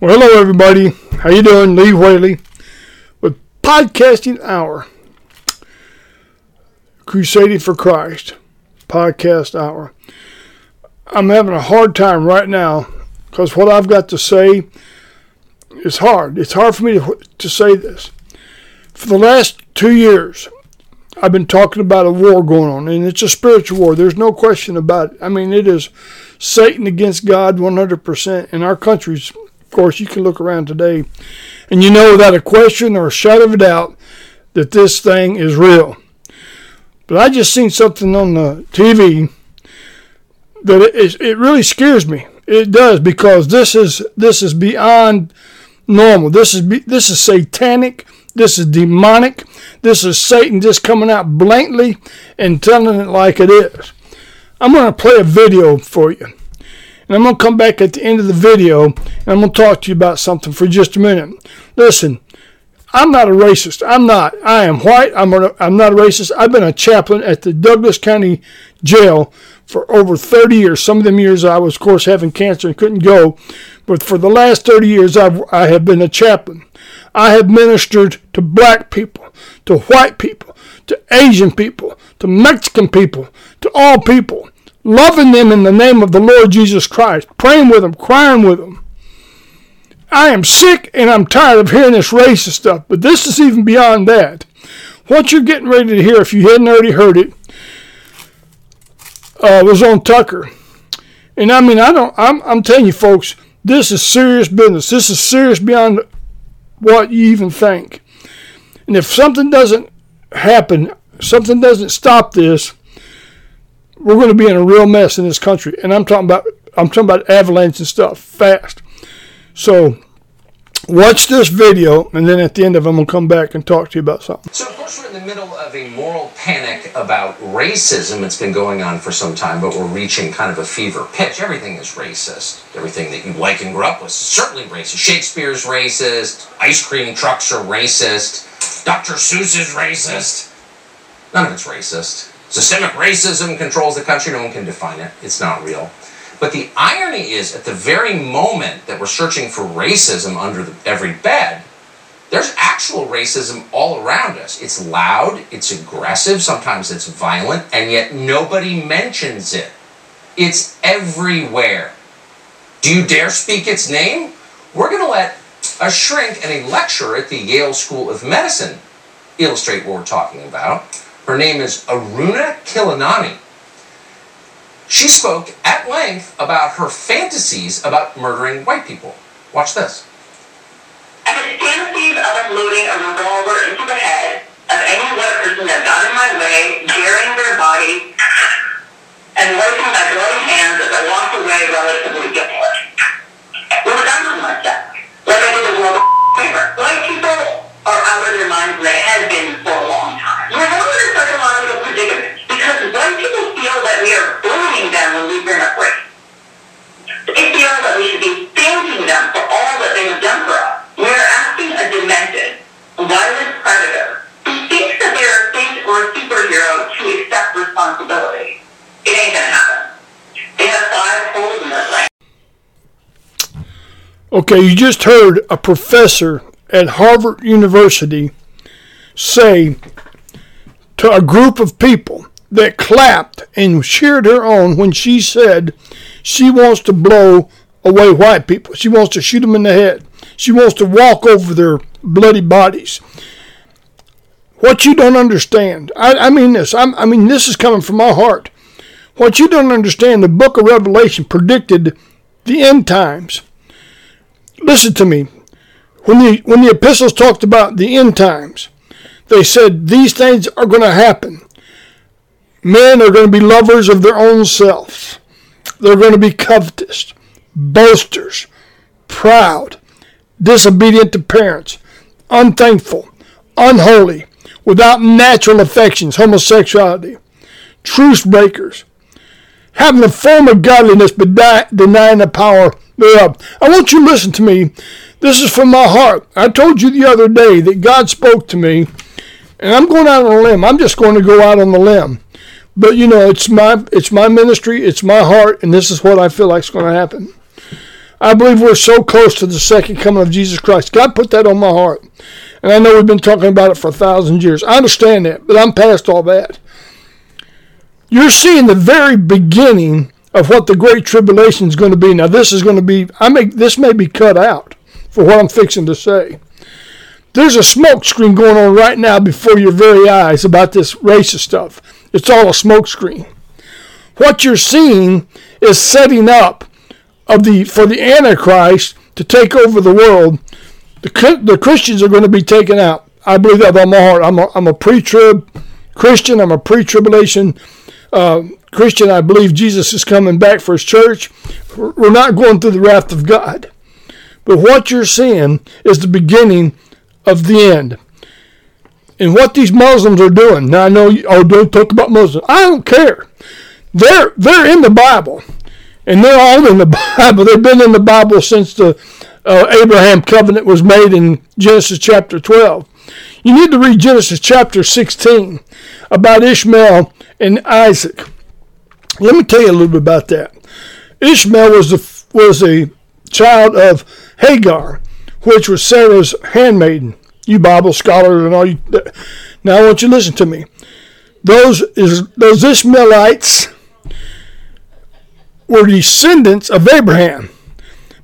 Well, hello everybody. How you doing? Lee Whaley with Podcasting Hour. Crusading for Christ Podcast Hour. I'm having a hard time right now because what I've got to say is hard. It's hard for me to, to say this. For the last two years, I've been talking about a war going on, and it's a spiritual war. There's no question about it. I mean, it is Satan against God 100%, and our country's of course, you can look around today and you know without a question or a shadow of a doubt that this thing is real. But I just seen something on the TV that it, it really scares me. It does because this is this is beyond normal. This is this is satanic. This is demonic. This is Satan just coming out blatantly and telling it like it is. I'm going to play a video for you. And I'm going to come back at the end of the video and I'm going to talk to you about something for just a minute. Listen, I'm not a racist. I'm not. I am white. I'm, a, I'm not a racist. I've been a chaplain at the Douglas County Jail for over 30 years. Some of them years I was, of course, having cancer and couldn't go. But for the last 30 years, I've, I have been a chaplain. I have ministered to black people, to white people, to Asian people, to Mexican people, to all people loving them in the name of the Lord Jesus Christ, praying with them, crying with them. I am sick and I'm tired of hearing this racist stuff, but this is even beyond that. What you're getting ready to hear, if you hadn't already heard it, uh, was on Tucker. And I mean, I don't, I'm, I'm telling you folks, this is serious business. This is serious beyond what you even think. And if something doesn't happen, something doesn't stop this, we're going to be in a real mess in this country. And I'm talking about I'm talking about avalanche and stuff fast. So watch this video, and then at the end of it, I'm going to come back and talk to you about something. So, of course, we're in the middle of a moral panic about racism. It's been going on for some time, but we're reaching kind of a fever pitch. Everything is racist. Everything that you like and grew up with is certainly racist. Shakespeare's racist. Ice cream trucks are racist. Dr. Seuss is racist. None of it's racist. Systemic racism controls the country. No one can define it. It's not real. But the irony is, at the very moment that we're searching for racism under the, every bed, there's actual racism all around us. It's loud, it's aggressive, sometimes it's violent, and yet nobody mentions it. It's everywhere. Do you dare speak its name? We're going to let a shrink and a lecturer at the Yale School of Medicine illustrate what we're talking about. Her name is Aruna Khilanani. She spoke at length about her fantasies about murdering white people. Watch this. I had fantasies of unloading a revolver into the head of any white person that got in my way, burying their body, and wiping my bloody hands as I walked away relatively guiltless. It was done like that. Like I did the world a favor. White people are out of their minds, and they have been Okay, you just heard a professor at Harvard University say to a group of people that clapped and cheered her on when she said she wants to blow away white people. She wants to shoot them in the head. She wants to walk over their bloody bodies. What you don't understand, I, I mean this, I'm, I mean this is coming from my heart. What you don't understand, the book of Revelation predicted the end times. Listen to me. When the when the epistles talked about the end times, they said these things are going to happen. Men are going to be lovers of their own self. They're going to be covetous, boasters, proud, disobedient to parents, unthankful, unholy, without natural affections, homosexuality, truce breakers, having the form of godliness but denying the power I want you to listen to me. This is from my heart. I told you the other day that God spoke to me, and I'm going out on a limb. I'm just going to go out on the limb. But you know, it's my it's my ministry, it's my heart, and this is what I feel like is going to happen. I believe we're so close to the second coming of Jesus Christ. God put that on my heart. And I know we've been talking about it for a thousand years. I understand that, but I'm past all that. You're seeing the very beginning of what the Great Tribulation is going to be. Now, this is going to be, I may, this may be cut out for what I'm fixing to say. There's a smoke screen going on right now before your very eyes about this racist stuff. It's all a smoke screen. What you're seeing is setting up of the for the Antichrist to take over the world. The, the Christians are going to be taken out. I believe that with my heart. I'm a, I'm a pre-trib Christian. I'm a pre-tribulation uh, Christian. I believe Jesus is coming back for his church. We're not going through the wrath of God. But what you're seeing is the beginning of the end. And what these Muslims are doing. Now I know, you, oh, don't talk about Muslims. I don't care. They're they're in the Bible, and they're all in the Bible. They've been in the Bible since the uh, Abraham covenant was made in Genesis chapter 12. You need to read Genesis chapter 16 about Ishmael and Isaac. Let me tell you a little bit about that. Ishmael was the was a child of Hagar, which was Sarah's handmaiden. You Bible scholars and all you. Now I want you to listen to me. Those is those Ishmaelites were descendants of Abraham,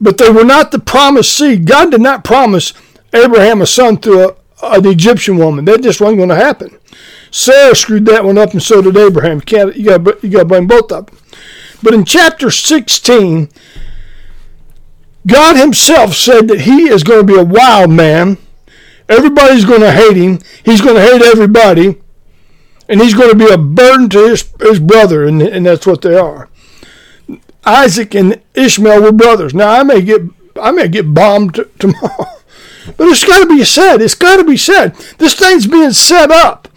but they were not the promised seed. God did not promise Abraham a son through a, an Egyptian woman. That just wasn't going to happen. Sarah screwed that one up, and so did Abraham. You, you got you to blame both of them. But in chapter 16, God Himself said that He is going to be a wild man. Everybody's going to hate Him. He's going to hate everybody. And He's going to be a burden to His, his brother, and, and that's what they are. Isaac and Ishmael were brothers. Now I may get I may get bombed tomorrow, but it's got to be said. It's got to be said. This thing's being set up,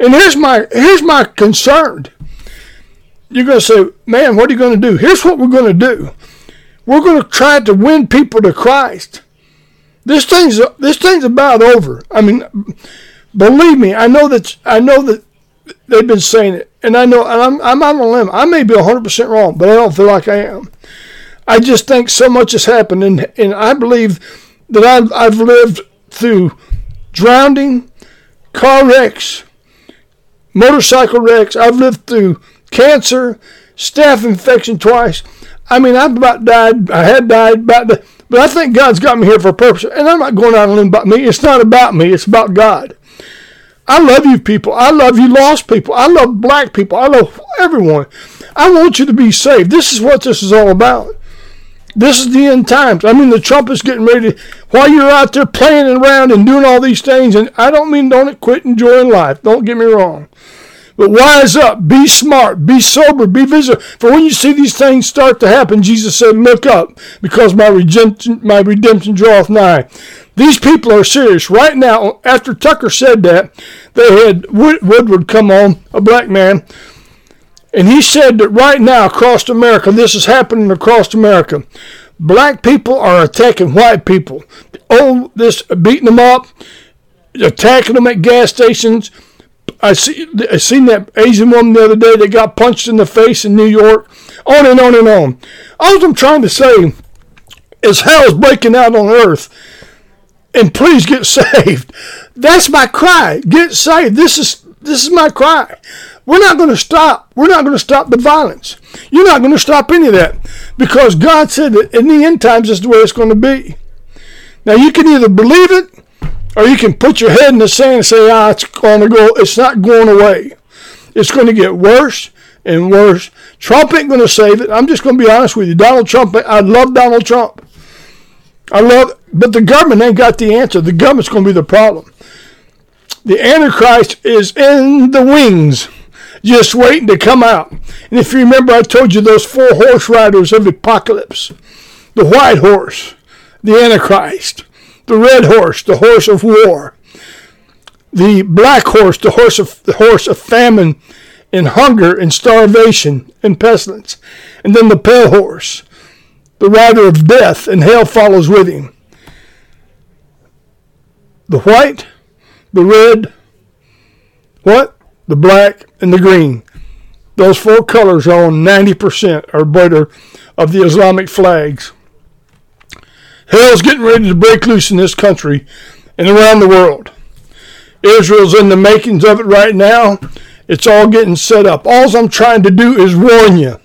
and here's my here's my concern. You're going to say, man, what are you going to do? Here's what we're going to do. We're going to try to win people to Christ. This thing's this thing's about over. I mean, believe me, I know that I know that they've been saying it, and I know, and I'm I'm on a limb. I may be 100 percent wrong, but I don't feel like I am. I just think so much has happened, and and I believe that I've I've lived through drowning, car wrecks, motorcycle wrecks. I've lived through cancer, staph infection twice. I mean, I've about died. I had died about but I think God's got me here for a purpose. And I'm not going out on a limb about me. It's not about me. It's about God. I love you people. I love you lost people. I love black people. I love everyone. I want you to be saved. This is what this is all about. This is the end times. I mean, the Trump is getting ready. While you're out there playing around and doing all these things, and I don't mean don't quit enjoying life. Don't get me wrong. But wise up, be smart, be sober, be vigilant. For when you see these things start to happen, Jesus said, Look up, because my redemption, my redemption draweth nigh. These people are serious. Right now, after Tucker said that, they had Woodward come on, a black man, and he said that right now across America, this is happening across America. Black people are attacking white people. Oh, this beating them up, attacking them at gas stations I see I seen that Asian woman the other day that got punched in the face in New York. On and on and on. All I'm trying to say is hell's breaking out on earth. And please get saved. That's my cry. Get saved. This is this is my cry. We're not going to stop. We're not going to stop the violence. You're not going to stop any of that because God said that in the end times is the way it's going to be. Now you can either believe it or you can put your head in the sand and say, ah, it's going to go, it's not going away. It's going to get worse and worse. Trump ain't going to save it. I'm just going to be honest with you. Donald Trump, I love Donald Trump. I love, but the government ain't got the answer. The government's going to be the problem. The Antichrist is in the wings, just waiting to come out. And if you remember, I told you those four horse riders of the apocalypse the white horse, the Antichrist, the red horse, the horse of war, the black horse, the horse of the horse of famine and hunger and starvation and pestilence, and then the pale horse, the rider of death, and hell follows with him. The white, the red, what? The black and the green. Those four colors are on 90% or better of the Islamic flags. Hell's getting ready to break loose in this country and around the world. Israel's in the makings of it right now. It's all getting set up. All I'm trying to do is warn you.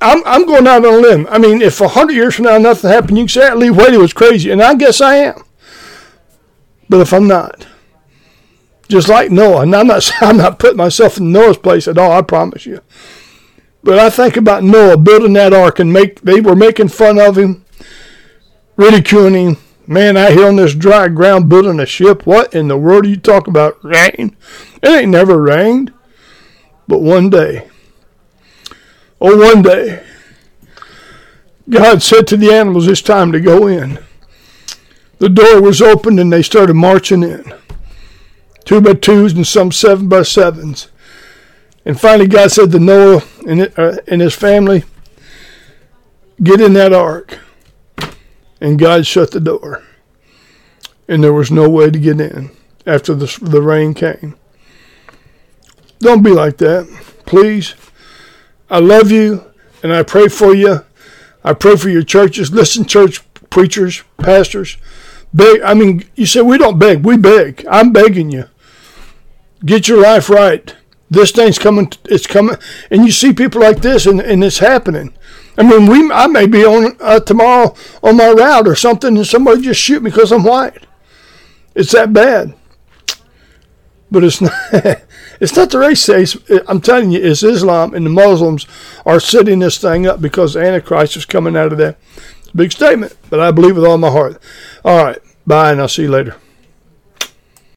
I'm, I'm going out on a limb. I mean, if a hundred years from now nothing happened, you can say Lee Whaley was crazy, and I guess I am. But if I'm not, just like Noah, and I'm not I'm not putting myself in Noah's place at all. I promise you. But I think about Noah building that ark, and make they were making fun of him, ridiculing. Man, out here on this dry ground building a ship. What in the world are you talking about? Rain? It ain't never rained. But one day, oh, one day, God said to the animals, It's time to go in. The door was opened and they started marching in. Two by twos and some seven by sevens. And finally, God said to Noah uh, and his family, Get in that ark. And God shut the door. And there was no way to get in after the, the rain came. Don't be like that, please. I love you and I pray for you. I pray for your churches. Listen, church preachers, pastors. Beg. I mean, you say we don't beg. We beg. I'm begging you. Get your life right. This thing's coming. It's coming, and you see people like this, and, and it's happening. I mean, we. I may be on uh, tomorrow on my route or something, and somebody just shoot me because I'm white. It's that bad. But it's not. it's not the race race. I'm telling you, it's Islam and the Muslims are setting this thing up because Antichrist is coming out of there. Big statement, but I believe with all my heart. All right. Bye, and I'll see you later.